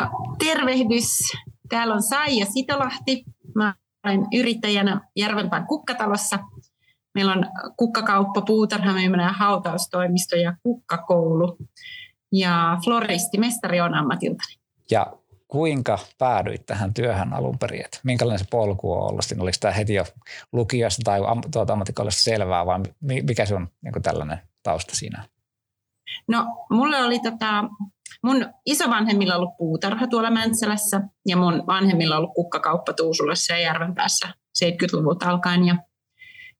No, tervehdys. Täällä on Saija Sitolahti. Mä olen yrittäjänä Järvenpään kukkatalossa – Meillä on kukkakauppa, puutarhamyymälä ja hautaustoimisto ja kukkakoulu. Ja floristimestari on ammatiltani. Ja kuinka päädyit tähän työhön alun perin? Että minkälainen se polku on ollut? Oliko tämä heti jo lukiosta tai tuota ammattikoulusta selvää vai mikä se on niin tällainen tausta siinä? No mulle oli tota, mun isovanhemmilla ollut puutarha tuolla Mäntsälässä ja mun vanhemmilla ollut kukkakauppa Tuusulassa ja Järvenpäässä 70-luvulta alkaen. Ja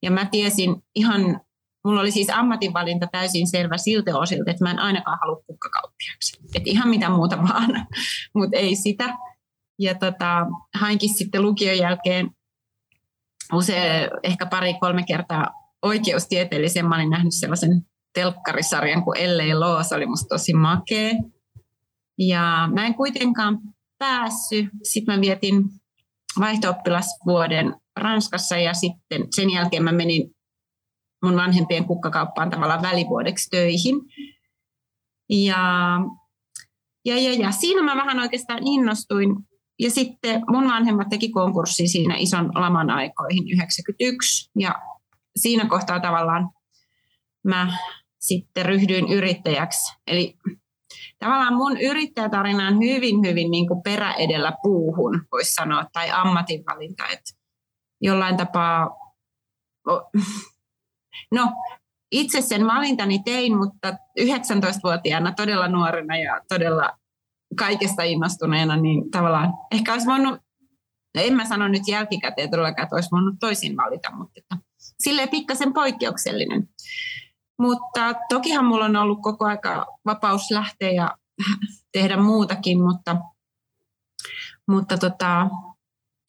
ja mä tiesin ihan, mulla oli siis ammatinvalinta täysin selvä siltä osilta, että mä en ainakaan halua kukkakauppiaksi. Että ihan mitä muuta vaan, mutta ei sitä. Ja tota, hainkin sitten lukion jälkeen usein, ehkä pari-kolme kertaa oikeustieteellisen. Mä olin nähnyt sellaisen telkkarisarjan kuin LA Law, se oli musta tosi makea. Ja mä en kuitenkaan päässyt. Sitten mä vietin vaihto-oppilasvuoden Ranskassa ja sitten sen jälkeen mä menin mun vanhempien kukkakauppaan tavallaan välivuodeksi töihin. Ja, ja, ja, ja siinä mä vähän oikeastaan innostuin. Ja sitten mun vanhemmat teki konkurssi siinä ison laman aikoihin 91. Ja siinä kohtaa tavallaan mä sitten ryhdyin yrittäjäksi. Eli tavallaan mun yrittäjätarina on hyvin, hyvin niin kuin perä edellä puuhun, voisi sanoa, tai ammatinvalinta. Että jollain tapaa, no itse sen valintani tein, mutta 19-vuotiaana todella nuorena ja todella kaikesta innostuneena, niin tavallaan ehkä olisi voinut, no en mä sano nyt jälkikäteen todellakaan, että olisi voinut toisin valita, mutta että silleen pikkasen poikkeuksellinen. Mutta tokihan mulla on ollut koko aika vapaus lähteä ja tehdä muutakin, mutta, mutta tota,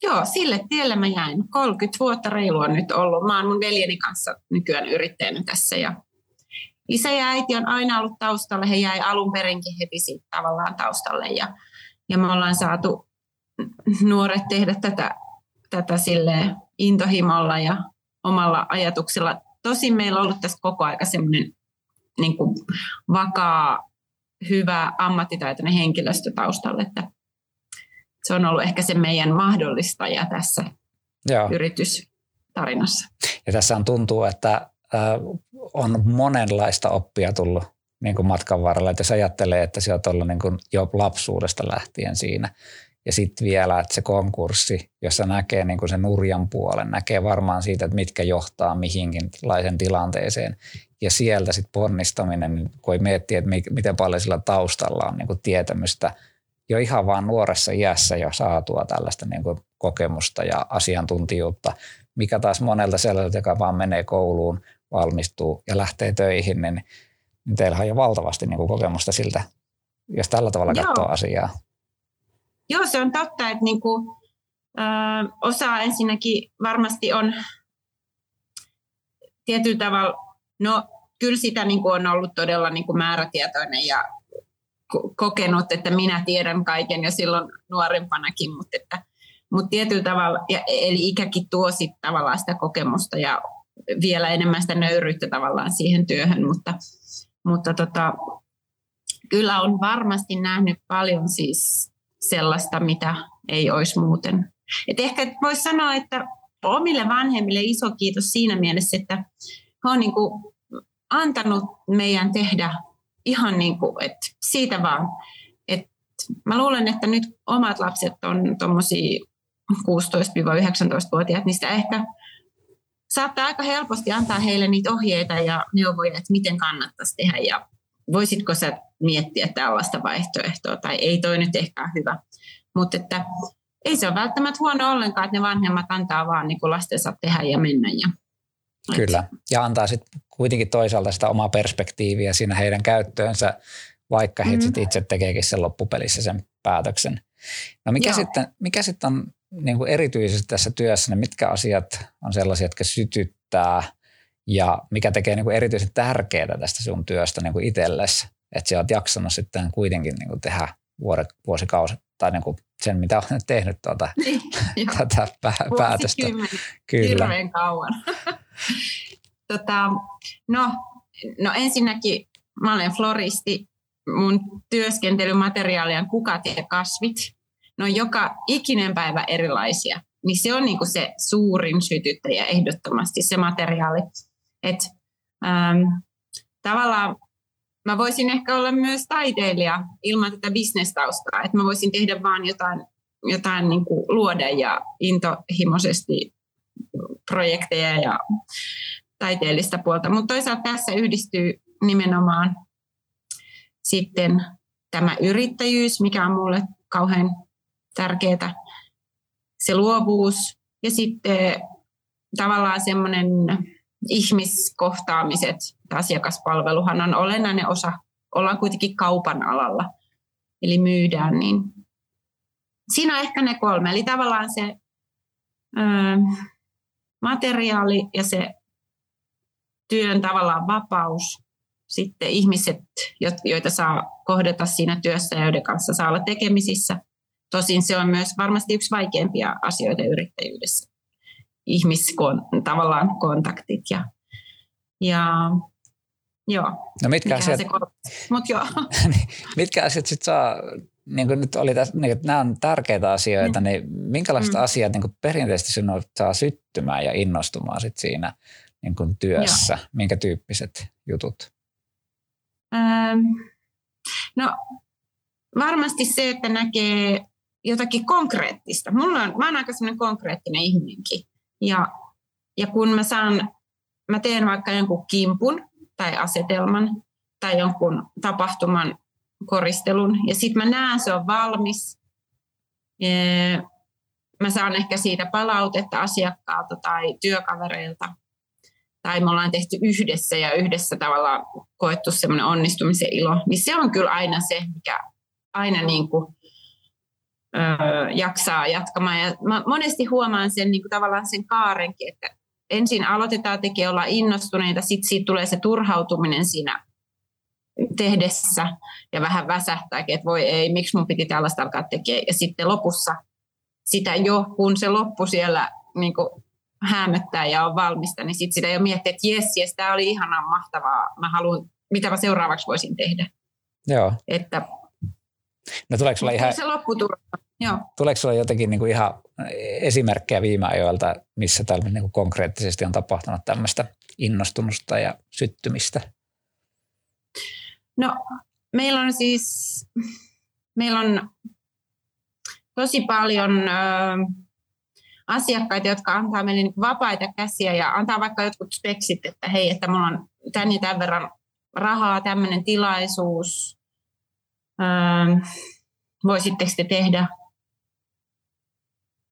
Joo, sille tielle mä jäin. 30 vuotta reilua nyt ollut. Mä oon mun veljeni kanssa nykyään yrittäjänä tässä ja isä ja äiti on aina ollut taustalla. He jäi alun perinkin heti tavallaan taustalle ja, ja me ollaan saatu nuoret tehdä tätä, tätä sille intohimolla ja omalla ajatuksella. Tosin meillä on ollut tässä koko aika semmoinen niin vakaa, hyvä ammattitaitoinen henkilöstö taustalle, että se on ollut ehkä se meidän mahdollistaja tässä Joo. yritystarinassa. Ja tässä on tuntuu, että on monenlaista oppia tullut niin kuin matkan varrella. Että jos ajattelee, että sä oot ollut niin kuin jo lapsuudesta lähtien siinä, ja sitten vielä, että se konkurssi, jossa näkee niin kuin sen nurjan puolen, näkee varmaan siitä, että mitkä johtaa mihinkinlaisen tilanteeseen. Ja sieltä sitten ponnistaminen, niin kun miettii, että miten paljon sillä taustalla on niin kuin tietämystä – jo ihan vaan nuoressa iässä jo saatua tällaista niin kuin kokemusta ja asiantuntijuutta, mikä taas monelta sellaiselta, joka vaan menee kouluun, valmistuu ja lähtee töihin, niin, niin teillä on jo valtavasti niin kuin kokemusta siltä, jos tällä tavalla Joo. katsoo asiaa. Joo, se on totta, että niin kuin, ö, osa ensinnäkin varmasti on tietyllä tavalla, no kyllä sitä niin kuin on ollut todella niin kuin määrätietoinen ja kokenut, että minä tiedän kaiken jo silloin nuorempanakin, mutta, että, mutta tietyllä tavalla, ja, eli ikäkin tuo sitten tavallaan sitä kokemusta ja vielä enemmän sitä nöyryyttä tavallaan siihen työhön, mutta, mutta tota, kyllä on varmasti nähnyt paljon siis sellaista, mitä ei olisi muuten. Et ehkä voisi sanoa, että omille vanhemmille iso kiitos siinä mielessä, että he on niin kuin antanut meidän tehdä ihan niin kuin, että siitä vaan. Että mä luulen, että nyt omat lapset on tuommoisia 16-19-vuotiaat, niin sitä ehkä saattaa aika helposti antaa heille niitä ohjeita ja neuvoja, että miten kannattaisi tehdä ja voisitko sä miettiä tällaista vaihtoehtoa tai ei toi nyt ehkä ole hyvä. Mutta että ei se ole välttämättä huono ollenkaan, että ne vanhemmat antaa vaan niin kuin lastensa tehdä ja mennä. Ja, Kyllä, ja antaa sitten kuitenkin toisaalta sitä omaa perspektiiviä siinä heidän käyttöönsä, vaikka mm. Mm-hmm. itse tekeekin sen loppupelissä sen päätöksen. No mikä, sitten, mikä sitten on niin kuin erityisesti tässä työssä, niin mitkä asiat on sellaisia, jotka sytyttää ja mikä tekee niin kuin erityisen tärkeää tästä sun työstä niin kuin itsellesi, että sä oot jaksanut sitten kuitenkin niin kuin tehdä vuodet, vuosikausit tai niin kuin sen, mitä olen tehnyt tuota, niin, tätä pä- päätöstä. Kyllä. Hirveän kauan. tota, no, no ensinnäkin mä olen floristi. Mun työskentelymateriaali on kukat ja kasvit. No joka ikinen päivä erilaisia. Niin se on niinku se suurin sytyttäjä ehdottomasti se materiaali. Et, ähm, tavallaan mä voisin ehkä olla myös taiteilija ilman tätä bisnestaustaa, että mä voisin tehdä vaan jotain, jotain niin kuin luoda ja intohimoisesti projekteja ja taiteellista puolta. Mutta toisaalta tässä yhdistyy nimenomaan sitten tämä yrittäjyys, mikä on mulle kauhean tärkeää, se luovuus ja sitten tavallaan semmoinen ihmiskohtaamiset, asiakaspalveluhan on olennainen osa, ollaan kuitenkin kaupan alalla, eli myydään, niin siinä on ehkä ne kolme, eli tavallaan se ö, materiaali ja se työn tavallaan vapaus, sitten ihmiset, joita saa kohdata siinä työssä ja joiden kanssa saa olla tekemisissä. Tosin se on myös varmasti yksi vaikeimpia asioita yrittäjyydessä ihmiskon, tavallaan kontaktit. Ja, ja joo. No mitkä asiat, Mut joo. Niin, mitkä asiat sitten saa, niin kuin nyt oli tässä, niin, nämä on tärkeitä asioita, mm. niin minkälaiset mm. asiat niin kuin perinteisesti sinua saa syttymään ja innostumaan sit siinä niin kuin työssä? Joo. Minkä tyyppiset jutut? Ähm, no varmasti se, että näkee jotakin konkreettista. Mulla on, mä oon aika konkreettinen ihminenkin. Ja, ja kun mä saan, mä teen vaikka jonkun kimpun tai asetelman tai jonkun tapahtuman koristelun ja sitten mä näen, se on valmis. Mä saan ehkä siitä palautetta asiakkaalta tai työkavereilta. Tai me ollaan tehty yhdessä ja yhdessä tavallaan koettu semmoinen onnistumisen ilo. Niin se on kyllä aina se, mikä aina niin kuin öö, jaksaa jatkamaan. Ja mä monesti huomaan sen niin kuin tavallaan sen kaarenkin, että ensin aloitetaan tekemään olla innostuneita, sitten siitä tulee se turhautuminen siinä tehdessä ja vähän väsähtääkin, että voi ei, miksi mun piti tällaista alkaa tekemään. Ja sitten lopussa sitä jo, kun se loppu siellä niin kuin hämöttää ja on valmista, niin sitten sitä jo miettii, että jes, jes, tämä oli ihanaa, mahtavaa, mä haluan, mitä mä seuraavaksi voisin tehdä. Joo. Että No tuleeko sulla ihan, se joo. Tuleeko sulla jotenkin niin kuin ihan esimerkkejä viime ajoilta, missä täällä niin kuin konkreettisesti on tapahtunut tämmöistä innostunusta ja syttymistä? No meillä on siis, meillä on tosi paljon ö, asiakkaita, jotka antaa meille niin vapaita käsiä ja antaa vaikka jotkut speksit, että hei, että mulla on tän ja tämän verran rahaa, tämmöinen tilaisuus, Ähm, voisitteko te tehdä?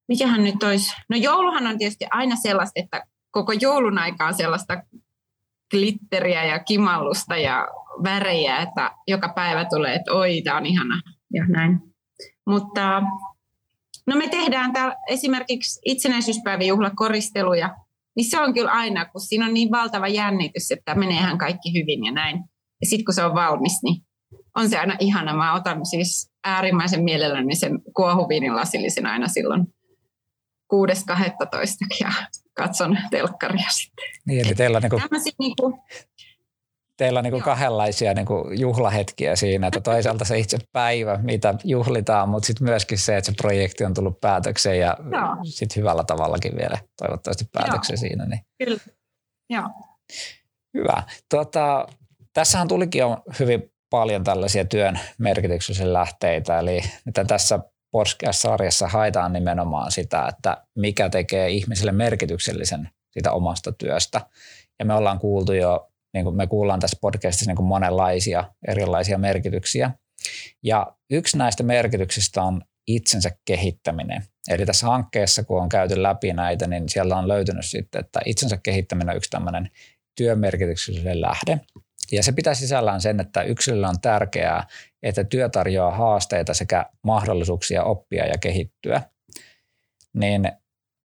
Mikähän nyt olisi? No jouluhan on tietysti aina sellaista, että koko joulun aika on sellaista glitteriä ja kimallusta ja värejä, että joka päivä tulee, että oi, tämä on ihana ja näin. Mutta no me tehdään täällä esimerkiksi itsenäisyyspäiväjuhlakoristeluja, niin se on kyllä aina, kun siinä on niin valtava jännitys, että meneehän kaikki hyvin ja näin. Ja sitten kun se on valmis, niin on se aina ihana. Mä otan siis äärimmäisen mielelläni sen kuohuviinin lasillisen aina silloin 6.12. ja katson telkkaria sitten. Niin, eli teillä on, niinku, niinku, teillä on niinku kahdenlaisia niinku juhlahetkiä siinä, että toisaalta se itse päivä, mitä juhlitaan, mutta sitten myöskin se, että se projekti on tullut päätökseen ja sitten hyvällä tavallakin vielä toivottavasti päätökseen siinä. Niin. Kyllä, Joo. Hyvä. Tuota, tässähän tulikin jo hyvin paljon tällaisia työn merkityksellisiä lähteitä. Eli mitä tässä podcast-sarjassa haetaan nimenomaan sitä, että mikä tekee ihmiselle merkityksellisen sitä omasta työstä. Ja me ollaan kuultu jo, niin kuin me kuullaan tässä podcastissa niin kuin monenlaisia erilaisia merkityksiä. Ja yksi näistä merkityksistä on itsensä kehittäminen. Eli tässä hankkeessa, kun on käyty läpi näitä, niin siellä on löytynyt sitten, että itsensä kehittäminen on yksi tämmöinen työmerkityksellinen lähde. Ja se pitää sisällään sen, että yksilölle on tärkeää, että työ tarjoaa haasteita sekä mahdollisuuksia oppia ja kehittyä. Niin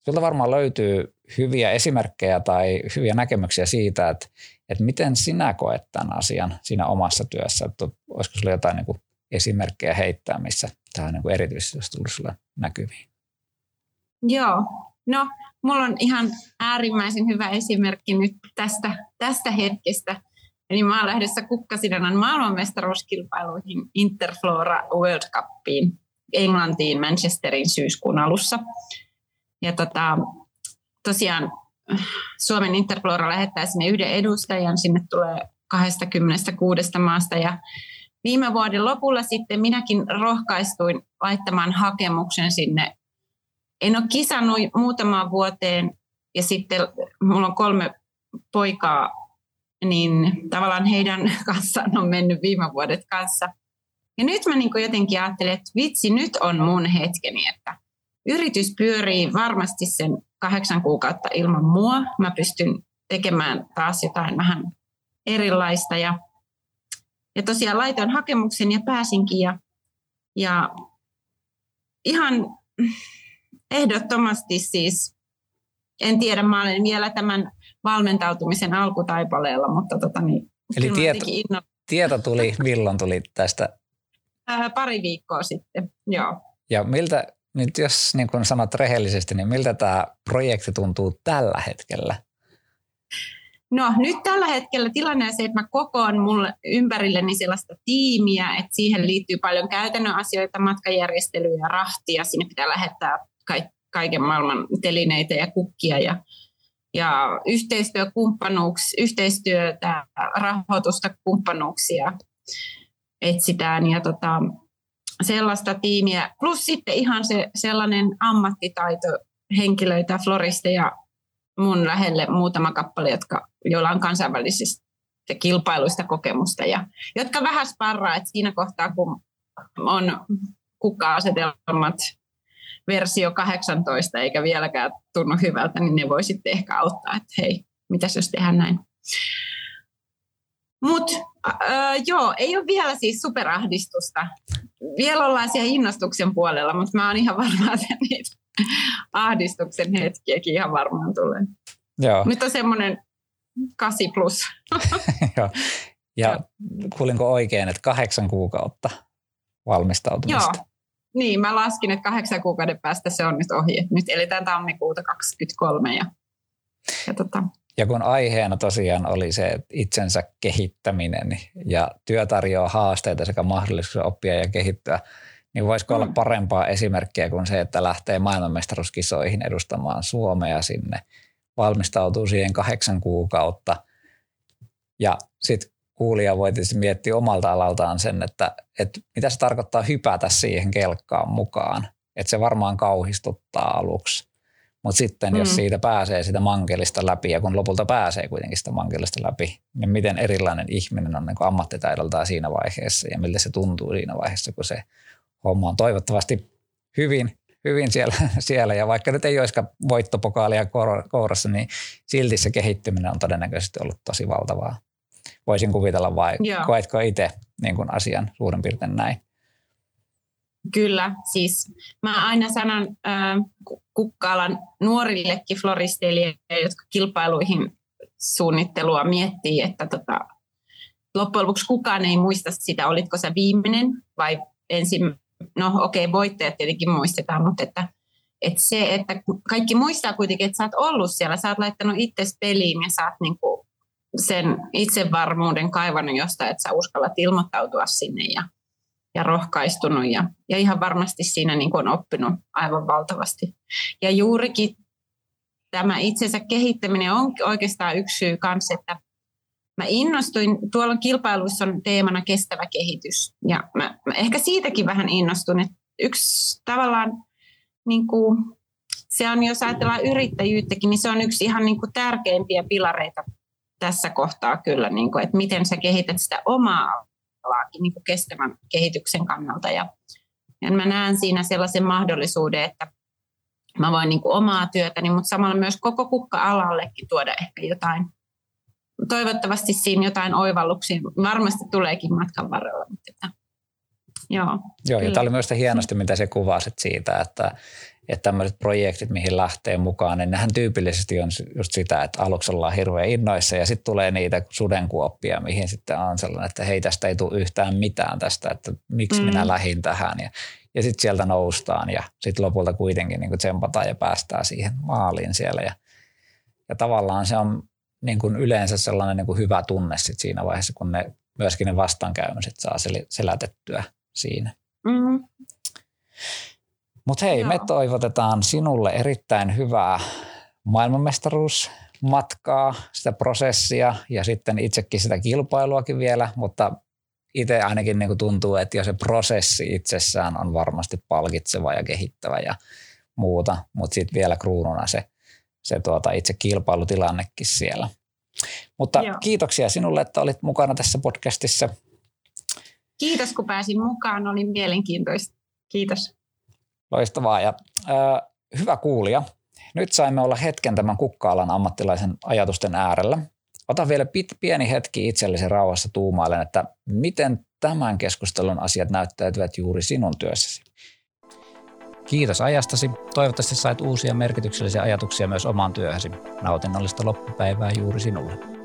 Sulta varmaan löytyy hyviä esimerkkejä tai hyviä näkemyksiä siitä, että, että miten sinä koet tämän asian siinä omassa työssä. Että olisiko sinulla jotain niin kuin esimerkkejä heittää, missä tämä on niin kuin erityisesti olisi tullut sinulle näkyviin? Joo, no mulla on ihan äärimmäisen hyvä esimerkki nyt tästä, tästä hetkestä. Eli mä olen lähdössä kukkasidanan maailmanmestaruuskilpailuihin Interflora World Cupiin Englantiin Manchesterin syyskuun alussa. Ja tota, tosiaan Suomen Interflora lähettää sinne yhden edustajan, sinne tulee 26 maasta ja viime vuoden lopulla sitten minäkin rohkaistuin laittamaan hakemuksen sinne. En ole kisannut muutamaan vuoteen ja sitten mulla on kolme poikaa, niin tavallaan heidän kanssaan on mennyt viime vuodet kanssa. Ja nyt mä niin jotenkin ajattelin, että vitsi, nyt on mun hetkeni, että Yritys pyörii varmasti sen kahdeksan kuukautta ilman mua. Mä pystyn tekemään taas jotain vähän erilaista. Ja, ja tosiaan laitoin hakemuksen ja pääsinkin. Ja, ja ihan ehdottomasti siis, en tiedä, mä olen vielä tämän valmentautumisen alkutaipaleella, mutta tota niin, Eli tieto, tieto tuli, milloin tuli tästä? Äh, pari viikkoa sitten, joo. Ja miltä nyt jos niin kuin sanot rehellisesti, niin miltä tämä projekti tuntuu tällä hetkellä? No nyt tällä hetkellä tilanne on se, että mä kokoan mulle ympärilleni sellaista tiimiä, että siihen liittyy paljon käytännön asioita, matkajärjestelyä ja rahtia. Sinne pitää lähettää kaiken maailman telineitä ja kukkia ja, ja yhteistyötä, rahoitusta, kumppanuuksia etsitään. Ja tota, sellaista tiimiä, plus sitten ihan se sellainen ammattitaito henkilöitä, floristeja mun lähelle muutama kappale, jotka, joilla on kansainvälisistä kilpailuista kokemusta ja jotka vähän sparraa, että siinä kohtaa kun on kukka-asetelmat versio 18 eikä vieläkään tunnu hyvältä, niin ne voi sitten ehkä auttaa, että hei, mitäs jos tehdään näin. Mutta äh, joo, ei ole vielä siis superahdistusta. Vielä ollaan siellä innostuksen puolella, mutta mä oon ihan varma, että niitä ahdistuksen hetkiäkin ihan varmaan tulee. Joo. Nyt on semmoinen 8 plus. joo. Ja kuulinko oikein, että kahdeksan kuukautta valmistautumista? Joo. Niin, mä laskin, että kahdeksan kuukauden päästä se on nyt ohi. Nyt eletään tammikuuta 2023 ja, ja tota, ja kun aiheena tosiaan oli se itsensä kehittäminen ja työ tarjoaa haasteita sekä mahdollisuuksia oppia ja kehittyä, niin voisiko mm. olla parempaa esimerkkiä kuin se, että lähtee maailmanmestaruuskisoihin edustamaan Suomea sinne, valmistautuu siihen kahdeksan kuukautta ja sitten kuulija voi tietysti miettiä omalta alaltaan sen, että, että mitä se tarkoittaa hypätä siihen kelkkaan mukaan. Että se varmaan kauhistuttaa aluksi. Mutta sitten mm. jos siitä pääsee sitä mankelista läpi ja kun lopulta pääsee kuitenkin sitä mankelista läpi, niin miten erilainen ihminen on niin ammattitaidoltaan siinä vaiheessa ja miltä se tuntuu siinä vaiheessa, kun se homma on toivottavasti hyvin, hyvin siellä, siellä. Ja vaikka nyt ei olisikaan voittopokaalia kourassa, niin silti se kehittyminen on todennäköisesti ollut tosi valtavaa. Voisin kuvitella vai Joo. koetko itse niin kuin asian suurin piirtein näin? Kyllä, siis mä aina sanon äh, kukkaalan nuorillekin floristeille, jotka kilpailuihin suunnittelua miettii, että tota, loppujen lopuksi kukaan ei muista sitä, olitko se viimeinen vai ensin, no okei, okay, voittajat tietenkin muistetaan, mutta että, että se, että kaikki muistaa kuitenkin, että sä oot ollut siellä, sä oot laittanut itse peliin ja sä oot niin kuin sen itsevarmuuden kaivannut jostain, että sä uskallat ilmoittautua sinne ja ja rohkaistunut ja, ja ihan varmasti siinä niin on oppinut aivan valtavasti. Ja juurikin tämä itsensä kehittäminen on oikeastaan yksi syy kanssa, että mä innostuin, tuolla kilpailuissa on teemana kestävä kehitys ja mä, mä ehkä siitäkin vähän innostun, että yksi tavallaan niin kuin, se on, jos ajatellaan yrittäjyyttäkin, niin se on yksi ihan niin kuin tärkeimpiä pilareita tässä kohtaa kyllä, niin kuin, että miten sä kehität sitä omaa alaakin niin kuin kestävän kehityksen kannalta. Ja, ja mä näen siinä sellaisen mahdollisuuden, että mä voin niin kuin omaa työtäni, mutta samalla myös koko kukka-alallekin tuoda ehkä jotain toivottavasti siinä jotain oivalluksia varmasti tuleekin matkan varrella. Mutta että, joo, joo ja tämä oli myös hienosti, mitä se kuvasit siitä, että, että tämmöiset projektit, mihin lähtee mukaan, niin nehän tyypillisesti on just sitä, että aluksi ollaan hirveän innoissa ja sitten tulee niitä sudenkuoppia, mihin sitten on sellainen, että hei tästä ei tule yhtään mitään tästä, että miksi mm. minä lähdin tähän ja, ja sitten sieltä noustaan ja sitten lopulta kuitenkin niin tsempataan ja päästään siihen maaliin siellä ja, ja tavallaan se on niin kuin yleensä sellainen niin kuin hyvä tunne sit siinä vaiheessa, kun ne myöskin ne vastaankäymiset saa sel- selätettyä siinä. Mm-hmm. Mutta hei, Joo. me toivotetaan sinulle erittäin hyvää maailmanmestaruusmatkaa, sitä prosessia ja sitten itsekin sitä kilpailuakin vielä, mutta itse ainakin niin kuin tuntuu, että jo se prosessi itsessään on varmasti palkitseva ja kehittävä ja muuta, mutta sitten vielä kruununa se, se tuota itse kilpailutilannekin siellä. Mutta Joo. kiitoksia sinulle, että olit mukana tässä podcastissa. Kiitos, kun pääsin mukaan. Oli mielenkiintoista. Kiitos. Loistavaa ja äh, hyvä kuulija. Nyt saimme olla hetken tämän kukkaalan ammattilaisen ajatusten äärellä. Ota vielä pit, pieni hetki itsellisen rauhassa tuumailen, että miten tämän keskustelun asiat näyttäytyvät juuri sinun työssäsi. Kiitos ajastasi. Toivottavasti sait uusia merkityksellisiä ajatuksia myös omaan työhösi. Nautinnollista loppupäivää juuri sinulle.